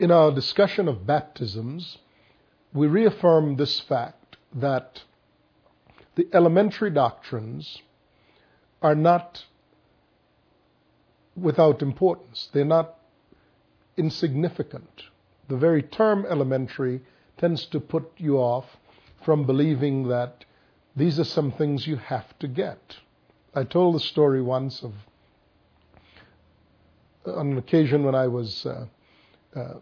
In our discussion of baptisms, we reaffirm this fact that the elementary doctrines are not without importance. They're not insignificant. The very term elementary tends to put you off from believing that these are some things you have to get. I told the story once of on an occasion when I was uh, uh,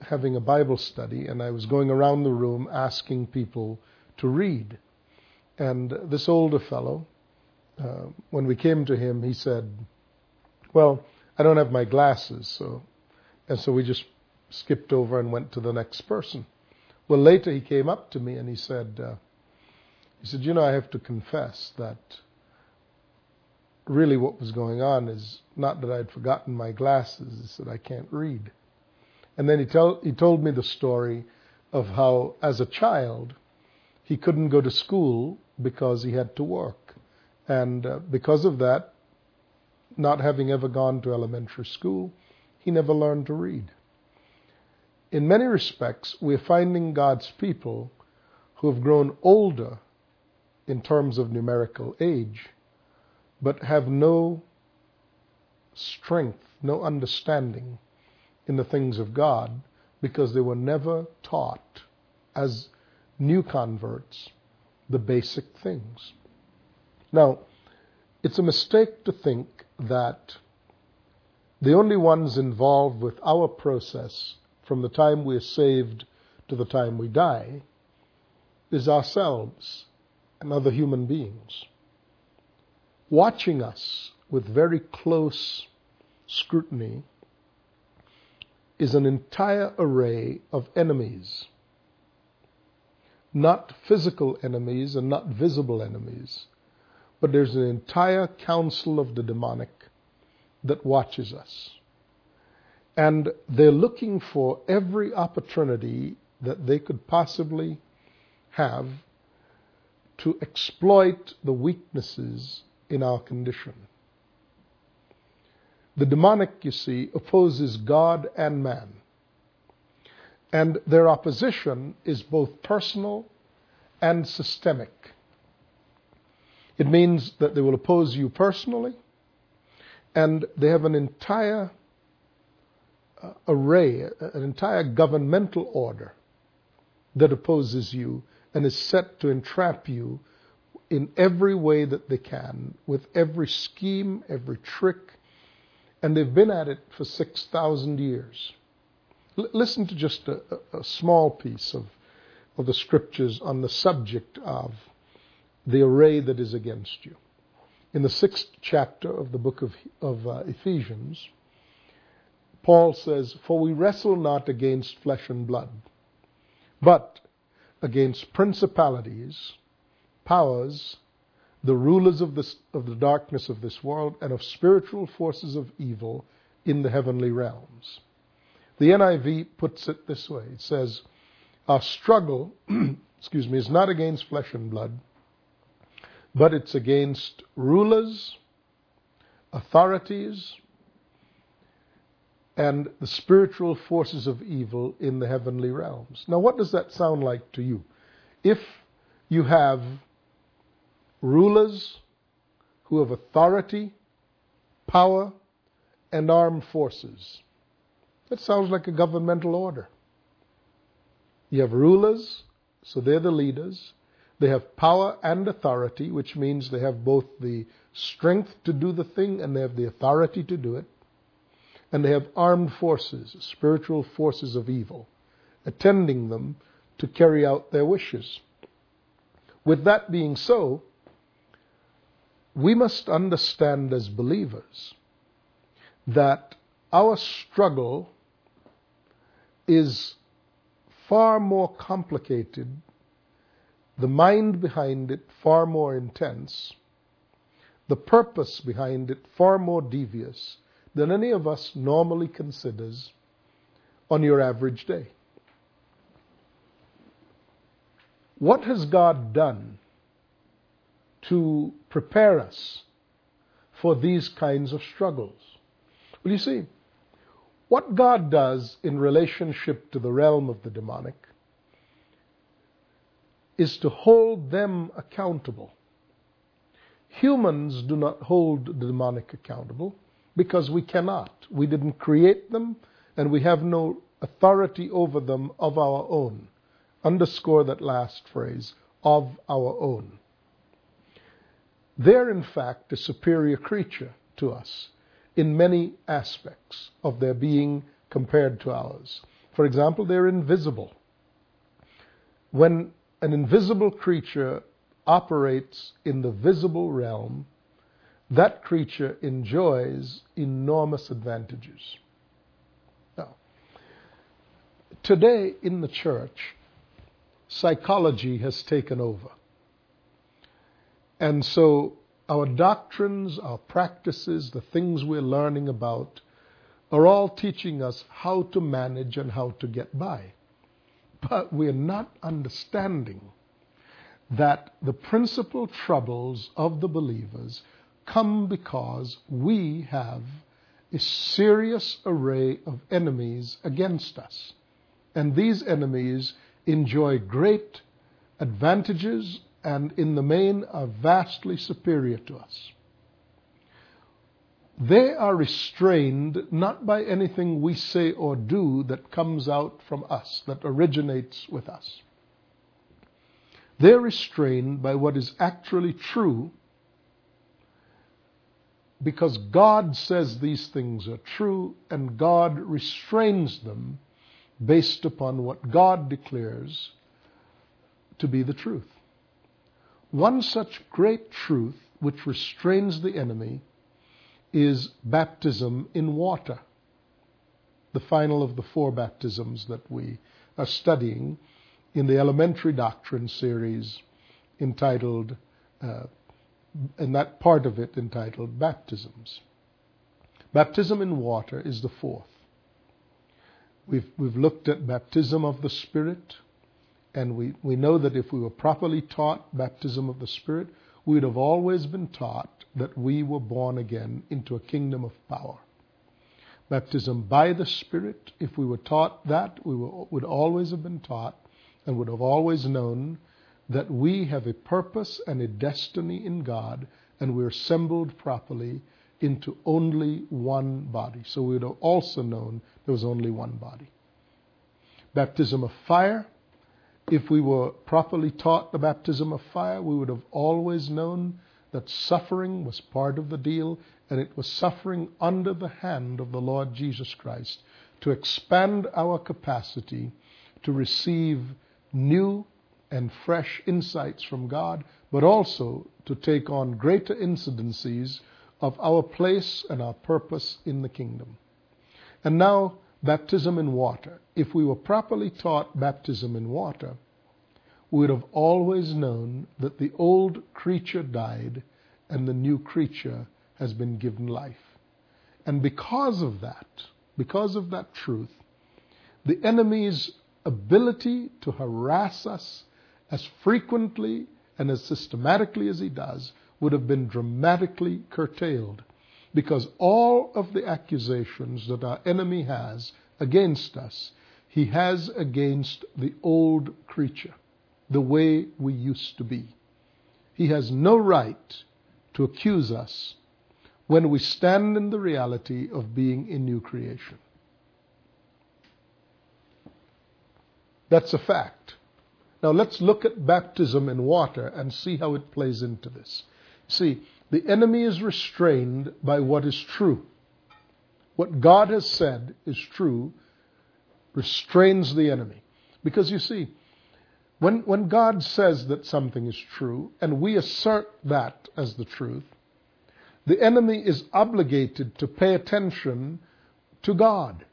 having a Bible study and I was going around the room asking people to read. And this older fellow, uh, when we came to him, he said, Well, I don't have my glasses, so. And so we just skipped over and went to the next person. Well, later he came up to me and he said, uh, he said, you know, I have to confess that really what was going on is not that I'd forgotten my glasses, it's that I can't read. And then he, tell, he told me the story of how, as a child, he couldn't go to school because he had to work. And uh, because of that, not having ever gone to elementary school, he never learned to read. In many respects, we're finding God's people who have grown older in terms of numerical age, but have no strength, no understanding in the things of God because they were never taught as new converts the basic things. Now, it's a mistake to think that the only ones involved with our process from the time we're saved to the time we die is ourselves and other human beings. Watching us with very close scrutiny is an entire array of enemies. Not physical enemies and not visible enemies, but there's an entire council of the demonic that watches us. And they're looking for every opportunity that they could possibly have to exploit the weaknesses in our condition. The demonic, you see, opposes God and man. And their opposition is both personal and systemic. It means that they will oppose you personally, and they have an entire uh, array, an entire governmental order that opposes you and is set to entrap you in every way that they can, with every scheme, every trick, and they've been at it for 6,000 years. L- listen to just a, a small piece of, of the scriptures on the subject of the array that is against you. In the sixth chapter of the book of, of uh, Ephesians, Paul says, For we wrestle not against flesh and blood, but against principalities, powers, the rulers of, this, of the darkness of this world, and of spiritual forces of evil in the heavenly realms. The NIV puts it this way it says, Our struggle, excuse me, is not against flesh and blood, but it's against rulers, authorities, and the spiritual forces of evil in the heavenly realms. Now, what does that sound like to you? If you have rulers who have authority, power, and armed forces. That sounds like a governmental order. You have rulers, so they're the leaders. They have power and authority, which means they have both the strength to do the thing and they have the authority to do it. And they have armed forces, spiritual forces of evil, attending them to carry out their wishes. With that being so, we must understand as believers that our struggle is far more complicated, the mind behind it far more intense, the purpose behind it far more devious than any of us normally considers on your average day. What has God done to prepare us for these kinds of struggles. Well, you see, What God does in relationship to the realm of the demonic is to hold them accountable. Humans do not hold the demonic accountable because we cannot. We didn't create them and we have no authority over them of our own. Underscore that last phrase, of our own. They're in fact a superior creature to us in many aspects of their being compared to ours. For example, they're invisible. When an invisible creature operates in the visible realm, that creature enjoys enormous advantages. Now, today in the church, psychology has taken over. And so our doctrines, our practices, the things we're learning about are all teaching us how to manage and how to get by. But we're not understanding that the principal troubles of the believers come because we have a serious array of enemies against us. And these enemies enjoy great advantages and in the main are vastly superior to us. They are restrained not by anything we say or do that comes out from us, that originates with us. They're restrained by what is actually true because God says these things are true and God restrains them based upon what God declares to be the truth. One such great truth which restrains the enemy is baptism in water, the final of the four baptisms that we are studying in the elementary doctrine series entitled, uh, and that part of it entitled Baptisms. Baptism in water is the fourth. We've, we've looked at baptism of the Spirit, and we, we know that if we were properly taught baptism of the Spirit, we would have always been taught that we were born again into a kingdom of power. Baptism by the Spirit, if we were taught that, we were, would always have been taught and would have always known that we have a purpose and a destiny in God and we're assembled properly into only one body. So we would have also known there was only one body. Baptism of fire, if we were properly taught the baptism of fire, we would have always known that suffering was part of the deal, and it was suffering under the hand of the Lord Jesus Christ to expand our capacity to receive new and fresh insights from God, but also to take on greater incidences of our place and our purpose in the kingdom. And now, baptism in water. If we were properly taught baptism in water, we would have always known that the old creature died and the new creature has been given life. And because of that, because of that truth, the enemy's ability to harass us as frequently and as systematically as he does would have been dramatically curtailed because all of the accusations that our enemy has against us, he has against the old creature, the way we used to be. He has no right to accuse us when we stand in the reality of being a new creation. That's a fact. Now let's look at baptism in water and see how it plays into this. See, the enemy is restrained by what is true. What God has said is true, restrains the enemy. Because you see, when, when God says that something is true, and we assert that as the truth, the enemy is obligated to pay attention to God,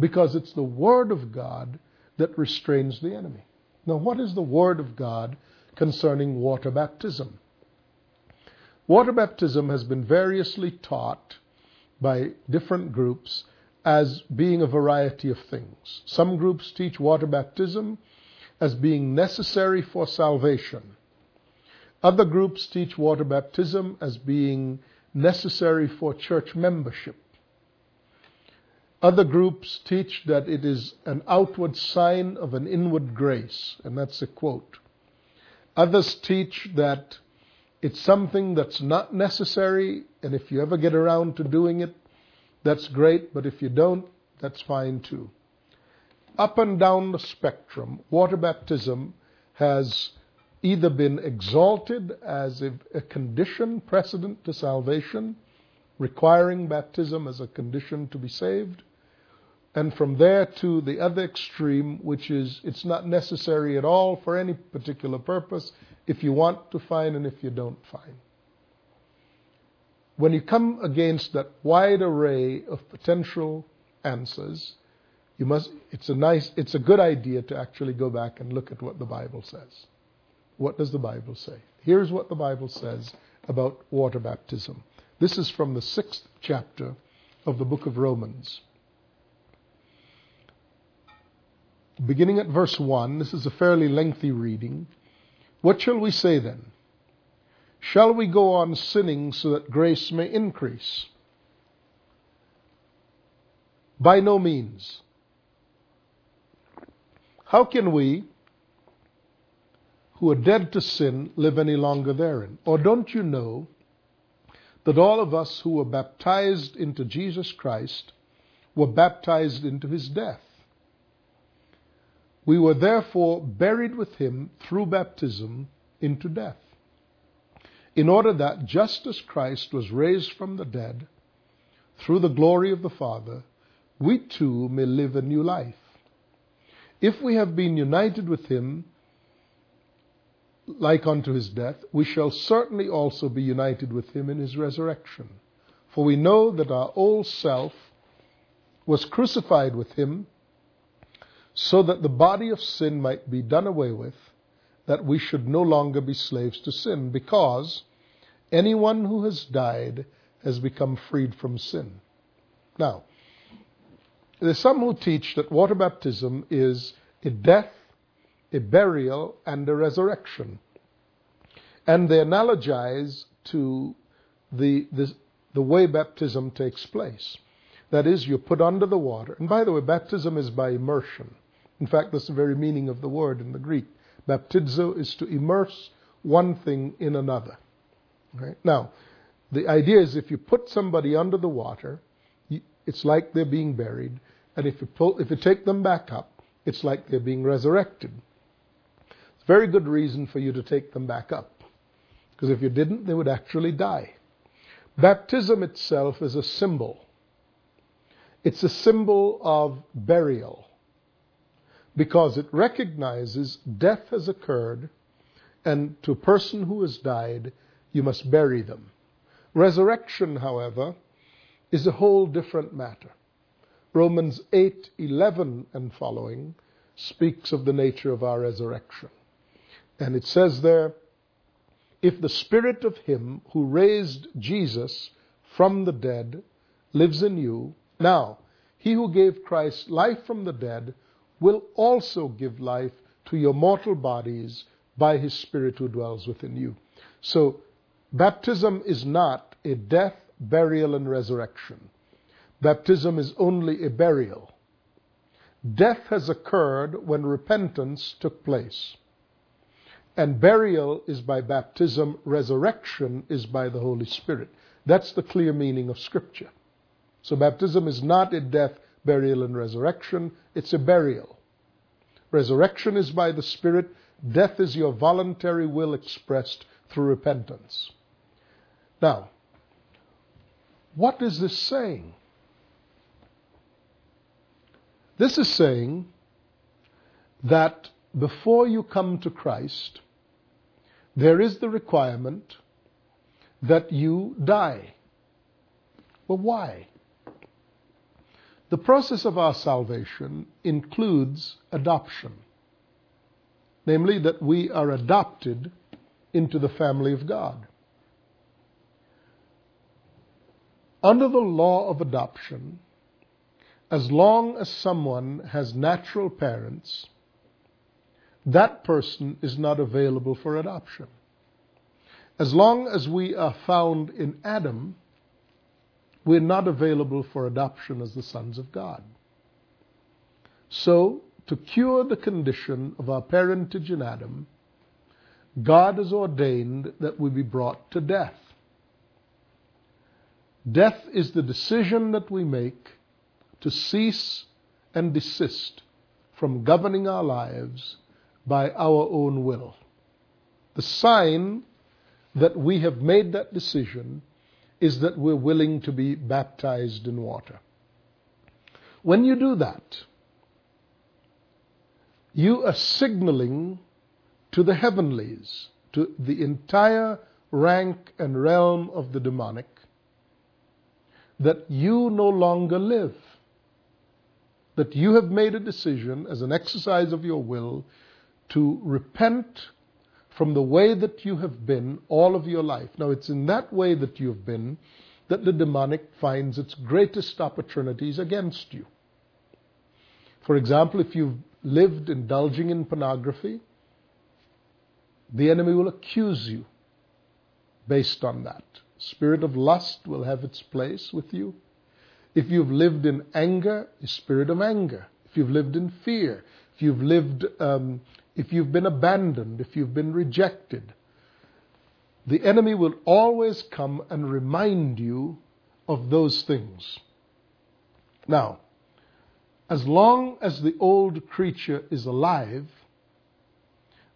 because it's the Word of God that restrains the enemy. Now, what is the Word of God concerning water baptism? Water baptism has been variously taught by different groups as being a variety of things. Some groups teach water baptism as being necessary for salvation. Other groups teach water baptism as being necessary for church membership. Other groups teach that it is an outward sign of an inward grace, and that's a quote. Others teach that it's something that's not necessary, and if you ever get around to doing it, that's great, but if you don't, that's fine too. Up and down the spectrum, water baptism has either been exalted as a, condition precedent to salvation, requiring baptism as a condition to be saved, and from there to the other extreme, which is it's not necessary at all for any particular purpose if you want to find and if you don't find. When you come against that wide array of potential answers, you must, it's a nice, it's a good idea to actually go back and look at what the Bible says. What does the Bible say? Here's what the Bible says about water baptism. This is from the sixth chapter of the book of Romans. beginning at verse 1, this is a fairly lengthy reading. What shall we say then? Shall we go on sinning so that grace may increase? By no means. How can we, who are dead to sin, live any longer therein? Or don't you know that all of us who were baptized into Jesus Christ were baptized into his death? We were therefore buried with him through baptism into death, in order that just as Christ was raised from the dead through the glory of the Father, we too may live a new life. If we have been united with him like unto his death, we shall certainly also be united with him in his resurrection. For we know that our old self was crucified with him so that the body of sin might be done away with, that we should no longer be slaves to sin, because anyone who has died has become freed from sin. Now, there's some who teach that water baptism is a death, a burial, and a resurrection. And they analogize to the, the, the way baptism takes place. That is, you're put under the water. And by the way, baptism is by immersion. In fact, that's the very meaning of the word in the Greek. Baptizo is to immerse one thing in another. Right? Now, the idea is if you put somebody under the water, it's like they're being buried, and if you, pull, if you take them back up, it's like they're being resurrected. It's a very good reason for you to take them back up, because if you didn't, they would actually die. Baptism itself is a symbol. It's a symbol of burial because it recognizes death has occurred, and to a person who has died, you must bury them. Resurrection, however, is a whole different matter. Romans 8:11 and following speaks of the nature of our resurrection. And it says there, if the spirit of him who raised Jesus from the dead lives in you, now he who gave Christ life from the dead will also give life to your mortal bodies by his Spirit who dwells within you. So, baptism is not a death, burial, and resurrection. Baptism is only a burial. Death has occurred when repentance took place. And burial is by baptism, resurrection is by the Holy Spirit. That's the clear meaning of Scripture. So baptism is not a death, burial, and resurrection. It's a burial. Resurrection is by the Spirit. Death is your voluntary will expressed through repentance. Now, what is this saying? This is saying that before you come to Christ, there is the requirement that you die. Well, why? The process of our salvation includes adoption, namely, that we are adopted into the family of God. Under the law of adoption, as long as someone has natural parents, that person is not available for adoption. As long as we are found in Adam, we're not available for adoption as the sons of God. So, to cure the condition of our parentage in Adam, God has ordained that we be brought to death. Death is the decision that we make to cease and desist from governing our lives by our own will. The sign that we have made that decision is that we're willing to be baptized in water. When you do that, you are signaling to the heavenlies, to the entire rank and realm of the demonic, that you no longer live. That you have made a decision as an exercise of your will to repent from the way that you have been all of your life. Now, it's in that way that you have been that the demonic finds its greatest opportunities against you. For example, if you've lived indulging in pornography, the enemy will accuse you based on that. Spirit of lust will have its place with you. If you've lived in anger, the spirit of anger. If you've lived in fear, if you've lived um, if you've been abandoned, if you've been rejected, the enemy will always come and remind you of those things. Now, as long as the old creature is alive,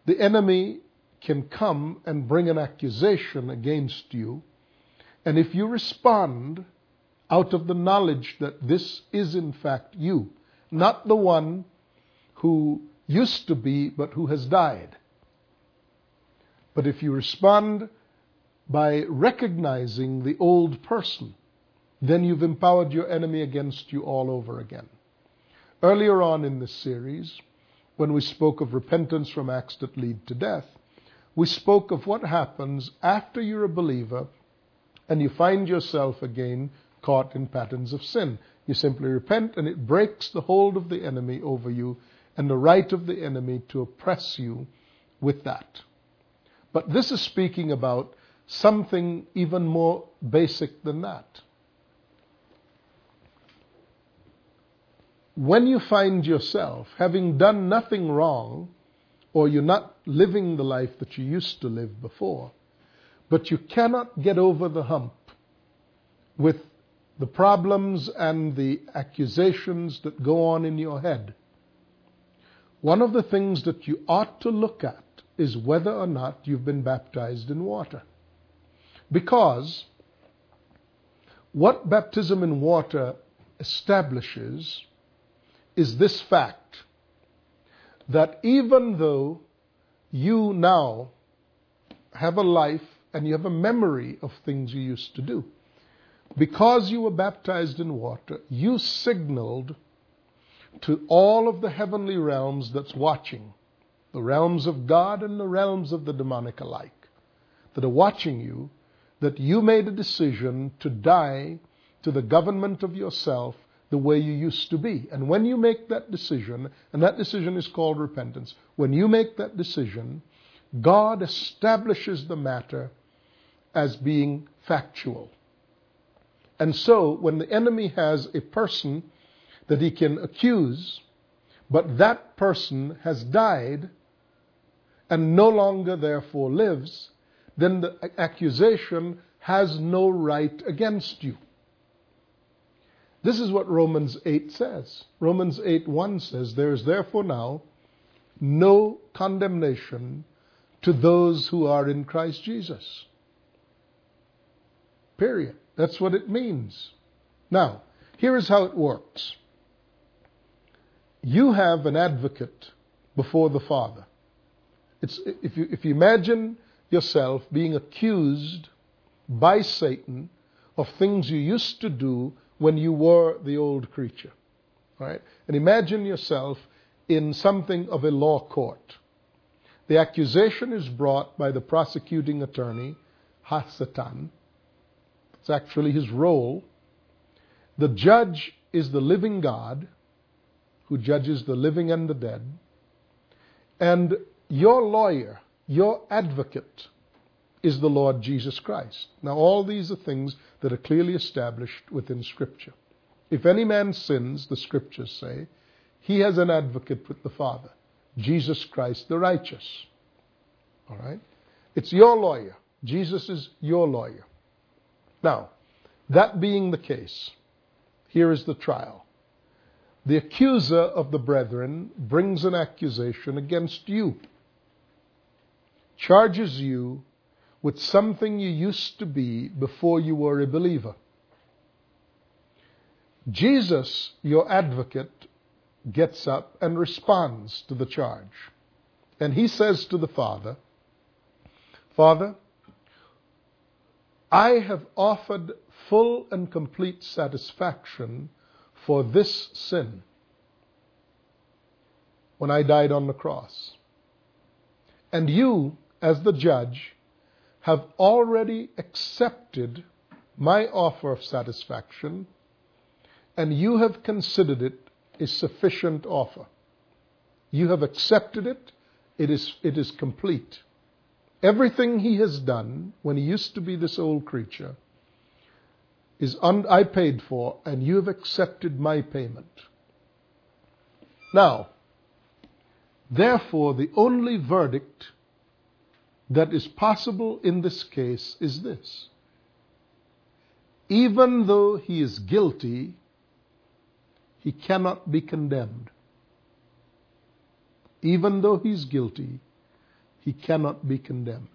the enemy can come and bring an accusation against you. And if you respond out of the knowledge that this is in fact you, not the one who used to be, but who has died. But if you respond by recognizing the old person, then you've empowered your enemy against you all over again. Earlier on in this series, when we spoke of repentance from acts that lead to death, we spoke of what happens after you're a believer and you find yourself again caught in patterns of sin. You simply repent and it breaks the hold of the enemy over you and the right of the enemy to oppress you with that. But this is speaking about something even more basic than that. When you find yourself having done nothing wrong, or you're not living the life that you used to live before, but you cannot get over the hump with the problems and the accusations that go on in your head, one of the things that you ought to look at is whether or not you've been baptized in water. Because what baptism in water establishes is this fact that even though you now have a life and you have a memory of things you used to do, because you were baptized in water, you signaled to all of the heavenly realms that's watching, the realms of God and the realms of the demonic alike, that are watching you, that you made a decision to die to the government of yourself the way you used to be. And when you make that decision, and that decision is called repentance, when you make that decision, God establishes the matter as being factual. And so, when the enemy has a person that he can accuse, but that person has died and no longer therefore lives, then the accusation has no right against you. This is what Romans 8 says. Romans 8 1 says, There is therefore now no condemnation to those who are in Christ Jesus. Period. That's what it means. Now, here is how it works you have an advocate before the Father. It's, if, you, if you imagine yourself being accused by Satan of things you used to do when you were the old creature, right? And imagine yourself in something of a law court. The accusation is brought by the prosecuting attorney, Hasatan. It's actually his role. The judge is the living God who judges the living and the dead. And your lawyer, your advocate, is the Lord Jesus Christ. Now, all these are things that are clearly established within Scripture. If any man sins, the Scriptures say, he has an advocate with the Father, Jesus Christ the righteous. All right? It's your lawyer. Jesus is your lawyer. Now, that being the case, here is the trial. The accuser of the brethren brings an accusation against you, charges you with something you used to be before you were a believer. Jesus, your advocate, gets up and responds to the charge. And he says to the Father, Father, I have offered full and complete satisfaction for this sin when I died on the cross. And you, as the judge, have already accepted my offer of satisfaction, and you have considered it a sufficient offer. You have accepted it, it is, it is complete. Everything he has done when he used to be this old creature is un- I paid for, and you have accepted my payment. Now, therefore, the only verdict that is possible in this case is this. Even though he is guilty, he cannot be condemned. Even though he's guilty, he cannot be condemned.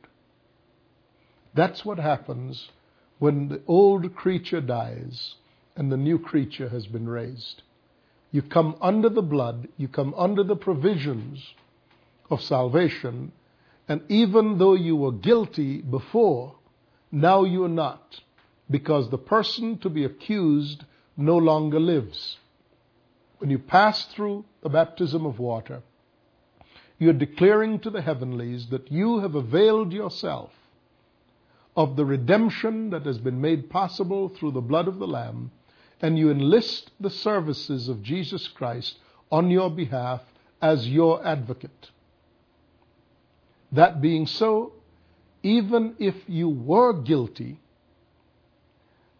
That's what happens when the old creature dies and the new creature has been raised. You come under the blood, you come under the provisions of salvation, and even though you were guilty before, now you are not, because the person to be accused no longer lives. When you pass through the baptism of water, you're declaring to the heavenlies that you have availed yourself of the redemption that has been made possible through the blood of the Lamb, and you enlist the services of Jesus Christ on your behalf as your advocate. That being so, even if you were guilty,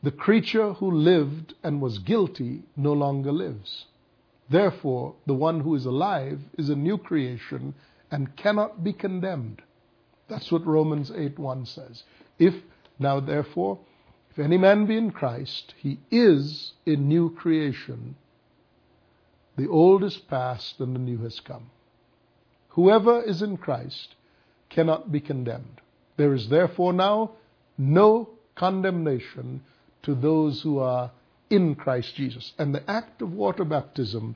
the creature who lived and was guilty no longer lives. Therefore, the one who is alive is a new creation and cannot be condemned. That's what Romans 8:1 says. If now therefore, if any man be in Christ, he is a new creation. The old is past and the new has come. Whoever is in Christ cannot be condemned. There is therefore now no condemnation to those who are in Christ Jesus. And the act of water baptism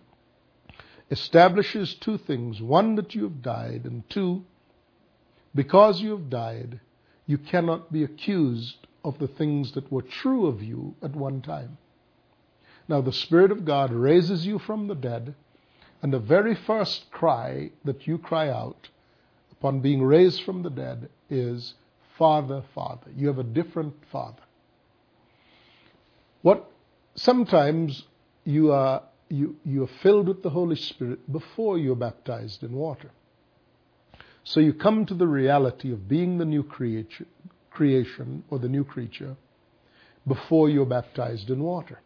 establishes two things one, that you have died, and two, because you have died, you cannot be accused of the things that were true of you at one time. Now, the Spirit of God raises you from the dead, and the very first cry that you cry out upon being raised from the dead is, Father, Father. You have a different Father. What sometimes you are, you, you are filled with the Holy Spirit before you're baptized in water. So you come to the reality of being the new creation or the new creature before you're baptized in water.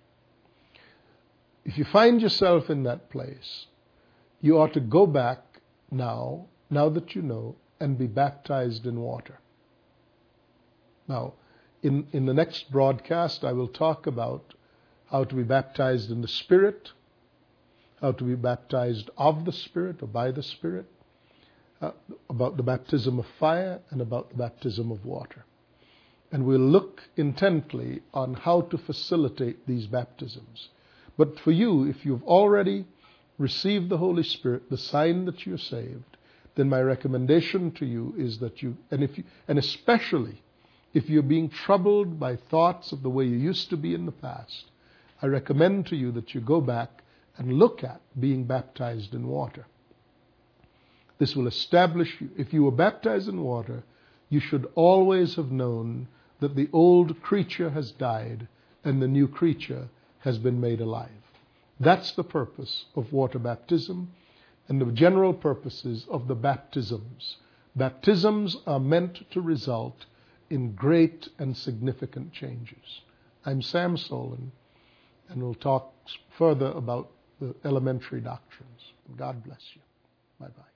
If you find yourself in that place, you ought to go back now, now that you know, and be baptized in water. Now, in, in the next broadcast, I will talk about how to be baptized in the Spirit, how to be baptized of the Spirit or by the Spirit, uh, about the baptism of fire, and about the baptism of water. And we'll look intently on how to facilitate these baptisms. But for you, if you've already received the Holy Spirit, the sign that you're saved, then my recommendation to you is that you, and if you, and especially if you're being troubled by thoughts of the way you used to be in the past, I recommend to you that you go back and look at being baptized in water. This will establish you. If you were baptized in water, you should always have known that the old creature has died and the new creature has been made alive. That's the purpose of water baptism and the general purposes of the baptisms. Baptisms are meant to result in great and significant changes. I'm Sam Soleyn, and we'll talk further about the elementary doctrines. God bless you. Bye bye.